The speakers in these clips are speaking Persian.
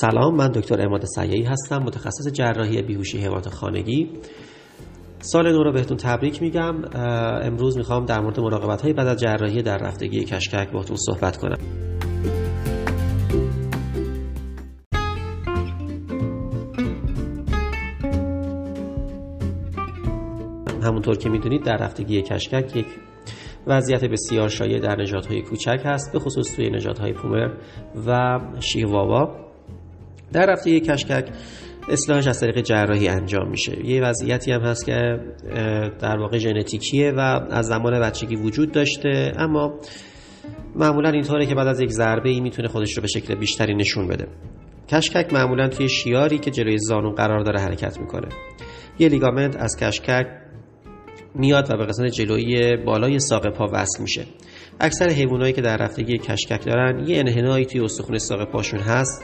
سلام من دکتر اماد سیعی هستم متخصص جراحی بیهوشی حیوانات خانگی. سال نو رو بهتون تبریک میگم. امروز می‌خوام در مورد مراقبت های بعد از جراحی در رفتگی کشکک باهاتون صحبت کنم. همونطور که می‌دونید در رفتگی کشکک یک وضعیت بسیار شایع در نژادهای کوچک هست به خصوص توی نژادهای پومر و شیواوا. در رفتگی کشکک اصلاحش از طریق جراحی انجام میشه. یه وضعیتی هم هست که در واقع ژنتیکیه و از زمان بچگی وجود داشته. اما معمولا اینطوره که بعد از یک ضربه ای می‌تونه خودش رو به شکل بیشتری نشون بده. کشکک معمولا توی شیاری که جلوی زانو قرار داره حرکت می‌کنه. یه لیگامنت از کشکک میاد و به قسمت جلویی بالای ساق پا وصل میشه. اکثر حیوانایی که در رفتگی کشکک دارن یه انحنایی توی استخوان ساق پاشون هست.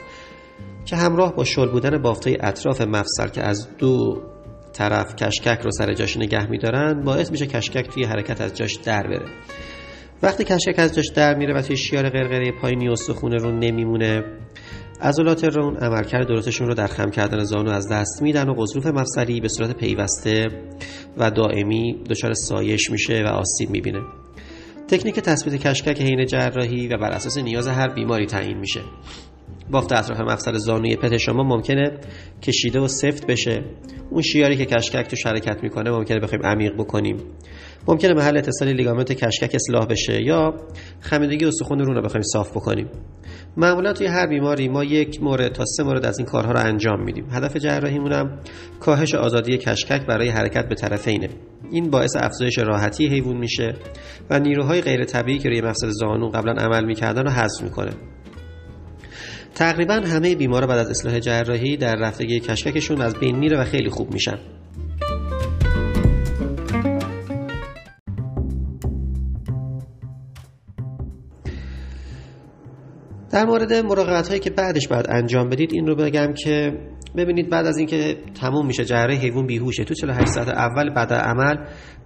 که همراه با شل بودن بافتای اطراف مفصل که از دو طرف کشکک رو سر جاش نگه میدارن باعث میشه کشکک توی حرکت از جاش در بره. وقتی کشکک از جاش در میره و توی شیار قرقره پایینی استخونه رو نمیمونه عضلات رون عملکرد درستشون رو در خم کردن زانو از دست میدن و قضروف مفصلی به صورت پیوسته و دائمی دچار سایش میشه و آسیب می‌بینه. تکنیک تثبیت کشکک حین جراحی و بر اساس نیاز هر بیماری تعیین میشه. بافت اطراف مفصل زانوی پت شما ممکنه کشیده و سفت بشه. اون شیاری که کشکک تو حرکت می‌کنه ممکنه بخوایم عمیق بکنیم. ممکنه محل اتصال لیگامنت کشکک اصلاح بشه یا خمیدگی استخوان رون رو بخوایم صاف بکنیم. معمولا توی هر بیماری ما یک مورد تا سه مورد از این کارها رو انجام میدیم. هدف جراحیمون هم کاهش آزادی کشکک برای حرکت به طرفینه این باعث افزایش راحتی حیوان میشه و نیروهای غیر طبیعی که روی مفصل زانو قبلا عمل می‌کردن رو حذف می‌کنه. تقریبا همه بیمارا بعد از اصلاح جراحی در رفتگی کشککشون از بین میره و خیلی خوب میشن. در مورد مراقبت هایی که بعدش باید انجام بدید این رو بگم که ببینید بعد از اینکه تموم میشه جراحی حیوان بیهوشه تو 48 ساعت اول بعد عمل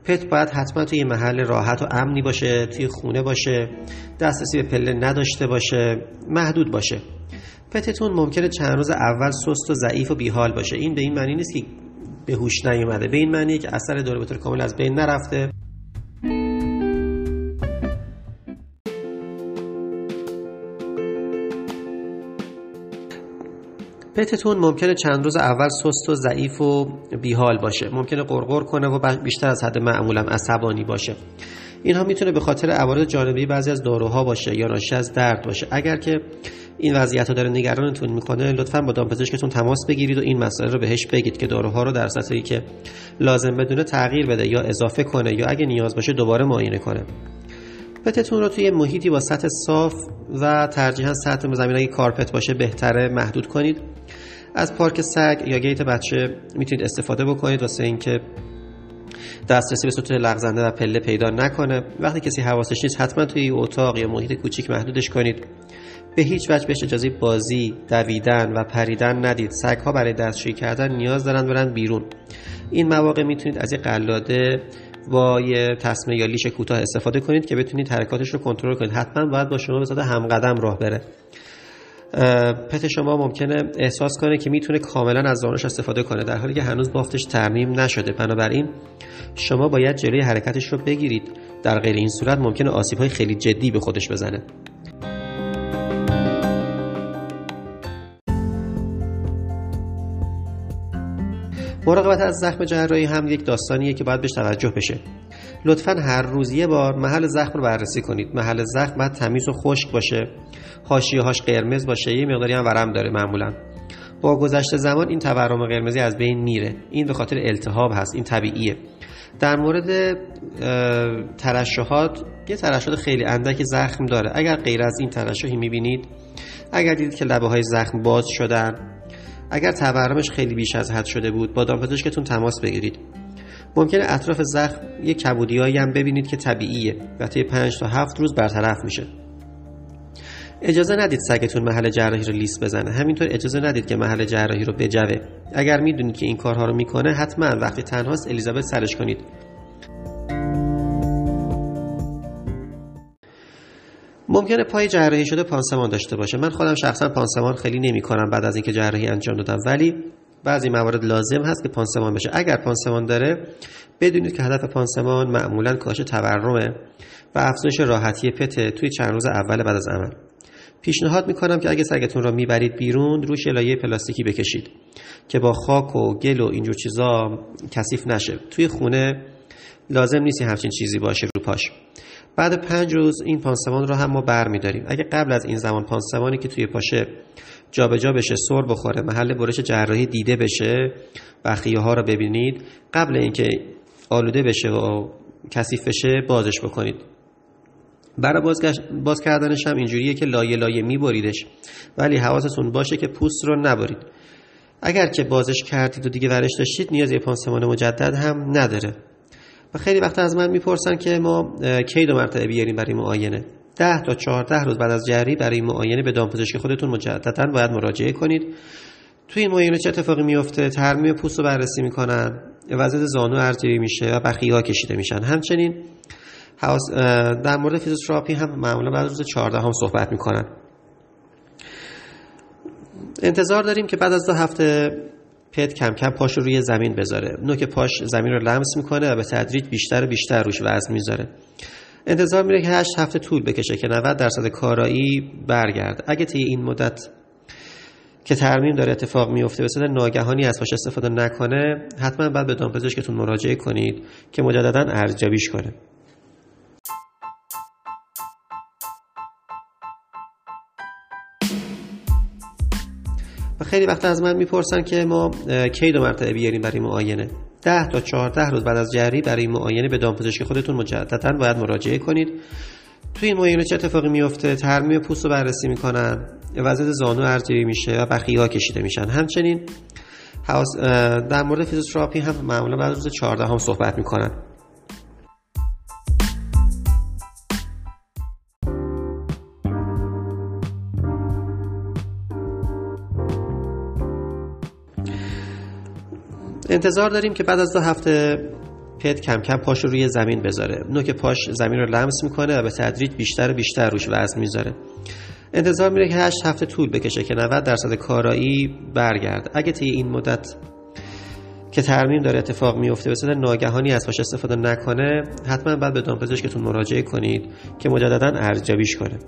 پت باید حتما توی محل راحت و امنی باشه توی خونه باشه دسترسی به پله نداشته باشه محدود باشه. پتتون ممکنه چند روز اول سست و ضعیف و بیحال باشه. این به این معنی نیست که به هوش نیومده. به این معنی که اثر دور به طور کامل از بین نرفته. پتتون ممکنه چند روز اول سست و ضعیف و بیحال باشه. ممکنه قرقر کنه و بیشتر از حد معمولم عصبانی باشه. اینها می‌تونه به خاطر عوارض جانبی بعضی از داروها باشه یا ناشی از درد باشه. اگر که این وضعیت رو داره نگرانتون می‌کنه لطفا با دامپزشکتون تماس بگیرید و این مسئله رو بهش بگید که داروها رو در سطحی که لازم بدونه تغییر بده یا اضافه کنه یا اگه نیاز باشه دوباره معاینه کنه. پتتون رو توی محیطی با سطح صاف و ترجیحاً سطح زمین اگه کارپت باشه بهتره محدود کنید. از پارک سگ یا گیت بچه می‌تونید استفاده بکنید واسه اینکه دسترسی به سطوح لغزنده و پله پیدا نکنه. وقتی کسی حواسش نیست حتما توی اتاق یا محیط کوچیک محدودش کنید. به هیچ وجه بهش اجازه بازی دویدن و پریدن ندید. سگ ها برای دستشویی کردن نیاز دارن برن بیرون. این مواقع می‌تونید از یه قلاده با یه تسمه یا لیش کوتاه استفاده کنید که بتونید حرکاتش رو کنترل کنید. حتما باید با شما به صورت همقدم راه بره. پت شما ممکنه احساس کنه که می‌تونه کاملا از زانوش استفاده کنه در حالی که هنوز بافتش ترمیم نشده. بنابراین شما باید جلوی حرکتش رو بگیرید. در غیر این صورت ممکنه آسیب های خیلی جدی به خودش بزنه. مراقبت از زخم جراحی هم یک داستانیه که باید بهش توجه بشه. لطفا هر روز یه بار محل زخم رو بررسی کنید. محل زخم باید تمیز و خشک باشه. حاشیه هاش قرمز باشه. یه مقداری هم ورم داره معمولا. با گذشت زمان این تورم قرمزی از بین میره. این به خاطر التهاب هست. این طبیعیه. در مورد ترشحات یه ترشحات خیلی اندک زخم داره. اگر غیر از این ترشحی می‌بینید اگر دیدید که لبه های زخم باز شدن اگر تورمش خیلی بیش از حد شده بود با دامپزشکتون تماس بگیرید. ممکنه اطراف زخم یک کبودیایی هم ببینید که طبیعیه و طی 5 تا 7 روز برطرف میشه. اجازه ندید سگتون محل جراحی رو لیست بزنه. همینطور اجازه ندید که محل جراحی رو بجوه. اگر می‌دونید که این کارها رو می‌کنه حتما وقتی تنهاست الیزابت سرش کنید. ممکنه پای جراحی شده پانسمان داشته باشه. من خودم شخصا پانسمان خیلی نمی کنم بعد از اینکه جراحی انجام دادم. ولی بعضی موارد لازم هست که پانسمان بشه. اگر پانسمان داره بدونید که هدف پانسمان معمولا کاهش تورمه و افزایش راحتی پت توی چند روز اول بعد از عمل. پیشنهاد می‌کنم که اگه سگتون را می‌برید بیرون روش لایه پلاستیکی بکشید که با خاک و گل و اینجور چیزا کثیف نشه. توی خونه لازم نیست همچین چیزی باشه رو پاش. بعد پنج روز این پانسمان رو هم ما بر میداریم. اگه قبل از این زمان پانسمانی که توی پاشه جابجا جا بشه سر بخوره محل برش جراحی دیده بشه بخیه ها رو ببینید قبل اینکه آلوده بشه و کثیف بشه بازش بکنید. برای باز کردنش هم اینجوریه که لایه لایه میبریدش ولی حواستون باشه که پوست رو نبرید. اگر که بازش کردید و دیگه ورش داشتید نیازی پانسمان مجدد هم نداره. و خیلی وقت از من می‌پرسن که ما کی دو مرتبه بیاریم برای معاینه؟ ده تا چهارده روز بعد از جری برای معاینه به دامپزشک خودتون مجددا باید مراجعه کنید. توی این معاینه چه اتفاقی میفته ترمیم پوست رو بررسی می‌کنن وضعیت زانو ارجعی میشه و بخیه ها کشیده میشن. همچنین در مورد فیزیوتراپی هم معمولا بعد روز 14 هم صحبت می‌کنن. انتظار داریم که بعد از دو هفته پت کم کم پاش رو روی زمین بذاره. نوک پاش زمین رو لمس می‌کنه و به تدریج بیشتر و بیشتر روش وزن می‌ذاره. انتظار میره که 8 هفته طول بکشه که 90 درصد کارایی برگرد. اگه طی این مدت که ترمیم داره اتفاق میفته به صورت ناگهانی از پاش استفاده نکنه حتما بعد به دامپزشکتون مراجعه کنید که مجددا ارزیابیش کنه. خیلی وقت از من می‌پرسن که ما کی دو مرتبه بیاریم برای معاینه؟ ده تا چهارده روز بعد از جری برای معاینه به دامپزشک خودتون مجددا باید مراجعه کنید. توی این معاینه چه اتفاقی میفته ترمیم پوست رو بررسی می‌کنن وضعیت زانو ارجعی میشه و بخیه ها کشیده میشن. همچنین در مورد فیزیوتراپی هم معمولا بعد روز 14 هم صحبت می‌کنن. انتظار داریم که بعد از دو هفته پت کم کم پاش رو روی زمین بذاره. نوک پاش زمین رو لمس می‌کنه و به تدریج بیشتر و بیشتر روش وزن می‌ذاره. انتظار میره که 8 هفته طول بکشه که 90 درصد کارایی برگرد اگه طی این مدت که ترمیم داره اتفاق میفته به صورت ناگهانی از پاش استفاده نکنه حتما بعد به دامپزشکتون مراجعه کنید که مجددا ارزیابیش کنه.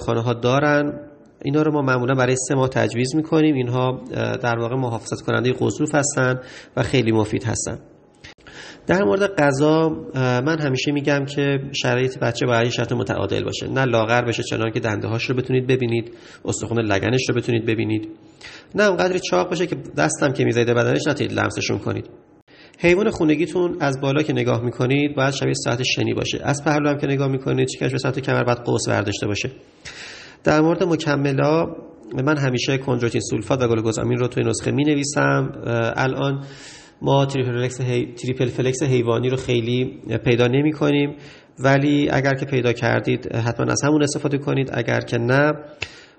خانه ها دارن. اینا رو ما معمولا برای سه ماه تجویز می‌کنیم. اینها در واقع محافظت کننده قضروف هستن و خیلی مفید هستن. در مورد غذا من همیشه میگم که شرایط بچه باید شرط متعادل باشه. نه لاغر بشه چنان که دنده هاش رو بتونید ببینید استخون لگنش رو بتونید ببینید. نه اونقدری چاق باشه که دستم که میزایده بدنش نتونید لمسشون کنید. حیوان خونگیتون از بالا که نگاه می‌کنید باید شبیه ساعت شنی باشه. از پهلو هم که نگاه می‌کنید چکش به ساعت کمر بعد قوس ورداشته باشه. در مورد مکملا من همیشه کندروتین سولفات و گلوکوزامین رو توی نسخه می نویسم الان ما Triple Flex, حیوانی رو خیلی پیدا نمی کنیم. ولی اگر که پیدا کردید حتما از همون استفاده کنید. اگر که نه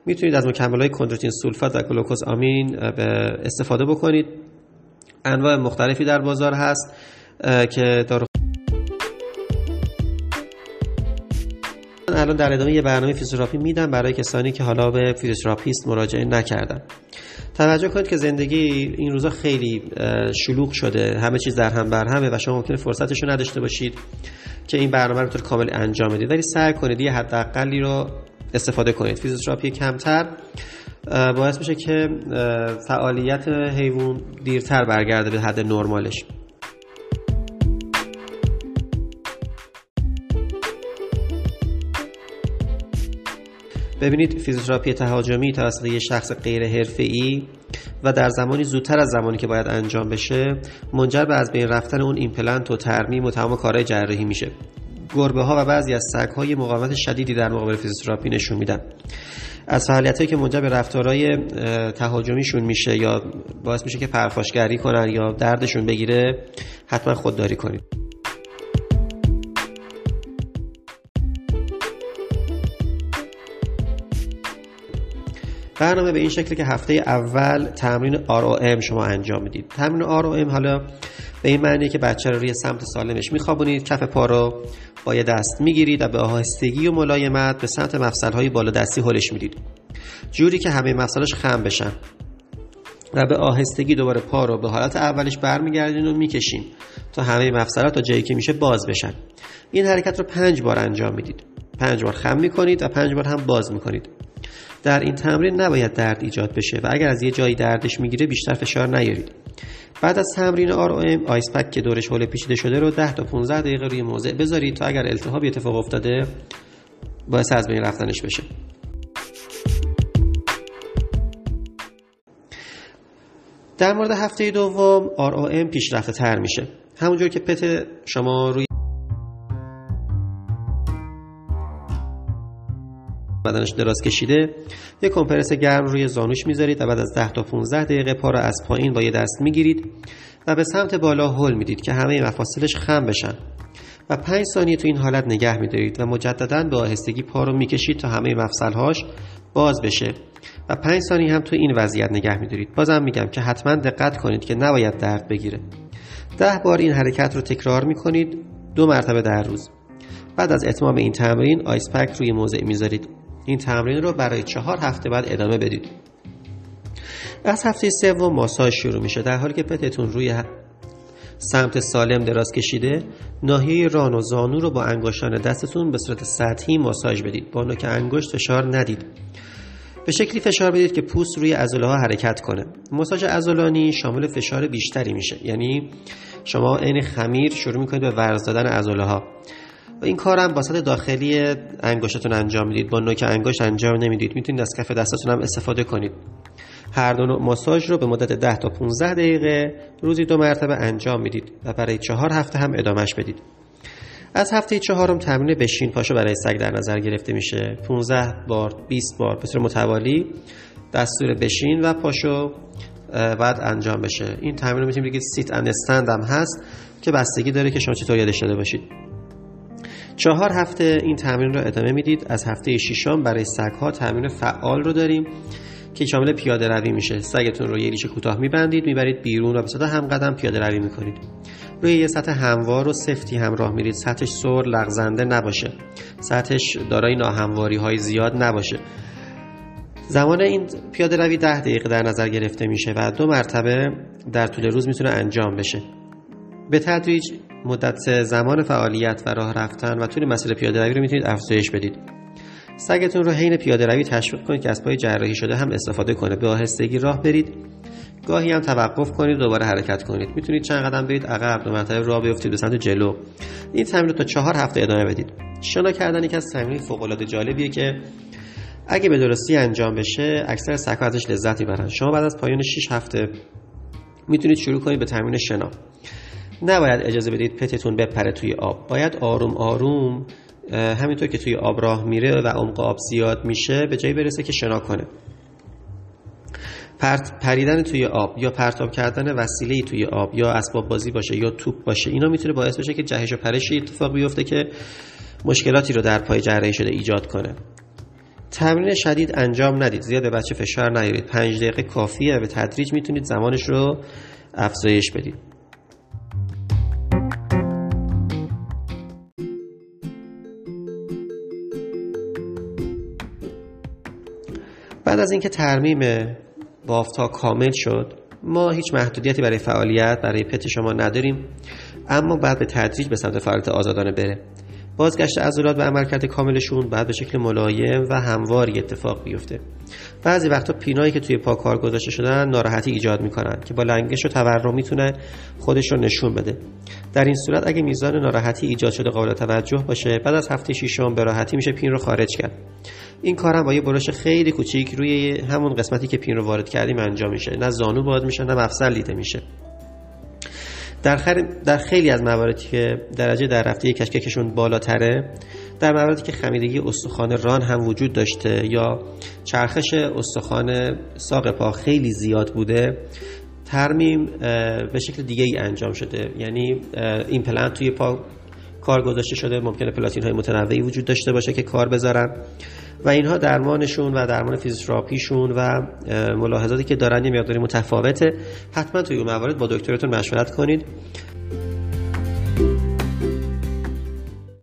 می‌تونید از های کندروتین سولفات و گلوکوز آمین استفاده بکنید. انواع مختلفی در بازار هست که دارو الان در ادامه یه برنامه فیزیوتراپی میدم برای کسانی که حالا به فیزیوتراپیست مراجعه نکردن. توجه کنید که زندگی این روزا خیلی شلوغ شده. همه چیز در هم بر همه و شما ممکنه فرصتش رو نداشته باشید که این برنامه رو طور کامل انجام بدید. ولی سعی کنید یه حداقلی رو استفاده کنید. فیزیوتراپی کمتر باعث میشه که فعالیت حیوان دیرتر برگرده به حد نرمالش. ببینید فیزیوتراپی تهاجمی توسط یه شخص غیر حرفه‌ای و در زمانی زودتر از زمانی که باید انجام بشه منجر به از بین رفتن اون ایمپلنت و ترمیم و تمام کارهای جراحی میشه. گربه ها و بعضی از سگ های مقاومت شدیدی در مقابل فیزیوتراپی نشون میدن. از فعالیت که منجر به رفتارهای تهاجمیشون میشه یا باعث میشه که پرخاشگری کنن یا دردشون بگیره حتما خودداری کنید. برنامه به این شکل که هفته اول تمرین ROM شما انجام می‌دید. تمرین ROM حالا به این معنی که بچه رو روی سمت سالمش میخوابونید کف پا رو با یه دست می‌گیرید و به آهستگی و ملایمت به سمت مفصل های بالا دستی هلش می‌دید. جوری که همه مفصلش خم بشن و به آهستگی دوباره پا رو به حالت اولش برمیگردین و می‌کشین تا همه مفصلات تا جایی که میشه باز بشن. این حرکت رو پنج بار انجام می‌دید. پنج بار خم می‌کنید و پنج بار هم باز می‌کنید. در این تمرین نباید درد ایجاد بشه و اگر از یه جایی دردش می‌گیره بیشتر فشار نیارید. بعد از تمرین آر او ام آیس پک که دورش حول پیچیده شده رو 10 تا 15 دقیقه روی موضع بذارید تا اگر التهابی اتفاق افتاده باعث از بین رفتنش بشه. در مورد هفته دوم ام پیشرفته تر میشه. همونجور که پت شما روی بدنش دراز کشیده. یک کمپرس گرم روی زانوش می‌ذارید و بعد از 10 تا 15 دقیقه پا را از پایین با یه دست می‌گیرید و به سمت بالا هل می‌دید که همه مفاصلش خم بشن. و 5 ثانیه تو این حالت نگه میدارید و مجددا به آهستگی پا رو می‌کشید تا همه مفصلهاش باز بشه. و 5 ثانیه هم تو این وضعیت نگه میدارید. بازم میگم که حتما دقت کنید که نباید درد بگیره. ده بار این حرکت رو تکرار می‌کنید. دو مرتبه در روز. بعد از اتمام این تمرین آیس پک روی موضع می‌ذارید. این تمرین رو برای چهار هفته بعد ادامه بدید. از هفته سوم ماساژ شروع میشه در حالی که پتتون روی سمت سالم دراز کشیده ناحیه ران و زانو رو با انگشتان دستتون به صورت سطحی ماساژ بدید. با نوک انگشت فشار ندید. به شکلی فشار بدید که پوست روی عضله ها حرکت کنه. ماساژ عضلانی شامل فشار بیشتری میشه. یعنی شما عین خمیر شروع می‌کنید به ورز دادن عضله ها این کارم واسط داخلی انگشتتون انجام می‌دید با نوک انگشت انجام نمی‌دید. می‌تونید از کف دستتون هم استفاده کنید. هر دو ماساژ رو به مدت 10 تا 15 دقیقه روزی دو مرتبه انجام می‌دید و برای چهار هفته هم ادامش بدید. از هفته چهارم تمرین بشین پاشو برای سگ در نظر گرفته میشه. 15 بار 20 بار به متوالی دستور بشین و پاشو بعد انجام بشه. این تمرین می‌تونیم بگید سیت اند هم هست که بستگی داره که شما چطور یادش داده باشید. چهار هفته این تمرین رو ادامه می‌دید. از هفته ششم برای سگ ها تمرین فعال رو داریم که شامل پیاده روی میشه. سگتون رو یه ریشه کوتاه میبندید می‌برید بیرون و به صورت هم قدم پیاده روی می‌کنید. روی یه سطح هموار و سفتی همراه میرید. سطحش سر لغزنده نباشه. سطحش دارای ناهمواری های زیاد نباشه. زمان این پیاده روی ده دقیقه در نظر گرفته میشه و دو مرتبه در طول روز می‌تونه انجام بشه. به تدریج مدت زمان فعالیت و راه رفتن و طول مسیر پیاده روی رو می‌تونید افزایش بدید. سگتون رو حین پیاده روی تشویق کنید که از پای جراحی شده هم استفاده کنه. به آهستگی راه برید. گاهی هم توقف کنید دوباره حرکت کنید. می‌تونید چند قدم برید عقب دو مرتبه راه بیفتید به سمت جلو. این تمرین رو تا چهار هفته ادامه بدید. شنا کردن یکی از تمرین فوق جالبیه که اگه به درستی انجام بشه اکثر سگ‌ها ازش لذت می‌برن. شما بعد از پایان 6 هفته می‌تونید شروع کنید به تمرین شنا. نباید اجازه بدید پتتون بپره توی آب. باید آروم آروم همینطور که توی آب راه میره و عمق آب زیاد میشه به جایی برسه که شنا کنه. پرت پریدن توی آب یا پرتاب کردن وسیله توی آب یا اسباب بازی باشه یا توپ باشه اینا می‌تونه باعث بشه که جهش و پرشی اتفاق بیفته که مشکلاتی رو در پای جراحی شده ایجاد کنه. تمرین شدید انجام ندید. زیاد بچه فشار نیارید. پنج دقیقه کافیه. به تدریج می‌تونید زمانش رو افزایش بدید. بعد از اینکه ترمیم بافتها کامل شد ما هیچ محدودیتی برای فعالیت برای پت شما نداریم اما بعد به تدریج به سمت فعالیت آزادانه بره. بازگشت عضلات و عملکرد کاملشون بعد به شکل ملایم و همواری اتفاق بیفته. بعضی وقتا پینایی که توی پا کار گذاشته شدن ناراحتی ایجاد می‌کنن که با لنگش و تورم می‌تونه خودش رو نشون بده. در این صورت اگه میزان ناراحتی ایجاد شده قابل توجه باشه بعد از هفته ششم به راحتی میشه پین رو خارج کرد. این کارم با یه برش خیلی کوچیک روی همون قسمتی که پین رو وارد کردیم انجام میشه. نه زانو باز میشه نه مفصل دیده میشه. در, در خیلی از مواردی که درجه در رفته کشککشون بالاتره در مواردی که خمیدگی استخوان ران هم وجود داشته یا چرخش استخوان ساق پا خیلی زیاد بوده ترمیم به شکل دیگه ای انجام شده. یعنی این پلنت توی پا کار گذاشته شده ممکنه پلاتین های متنوعی وجود داشته باشه که کار بذارن. و اینها درمانشون و درمان فیزیوتراپیشون و ملاحظاتی که دارن یه مقداری متفاوته. حتما توی اون موارد با دکترتون مشورت کنید.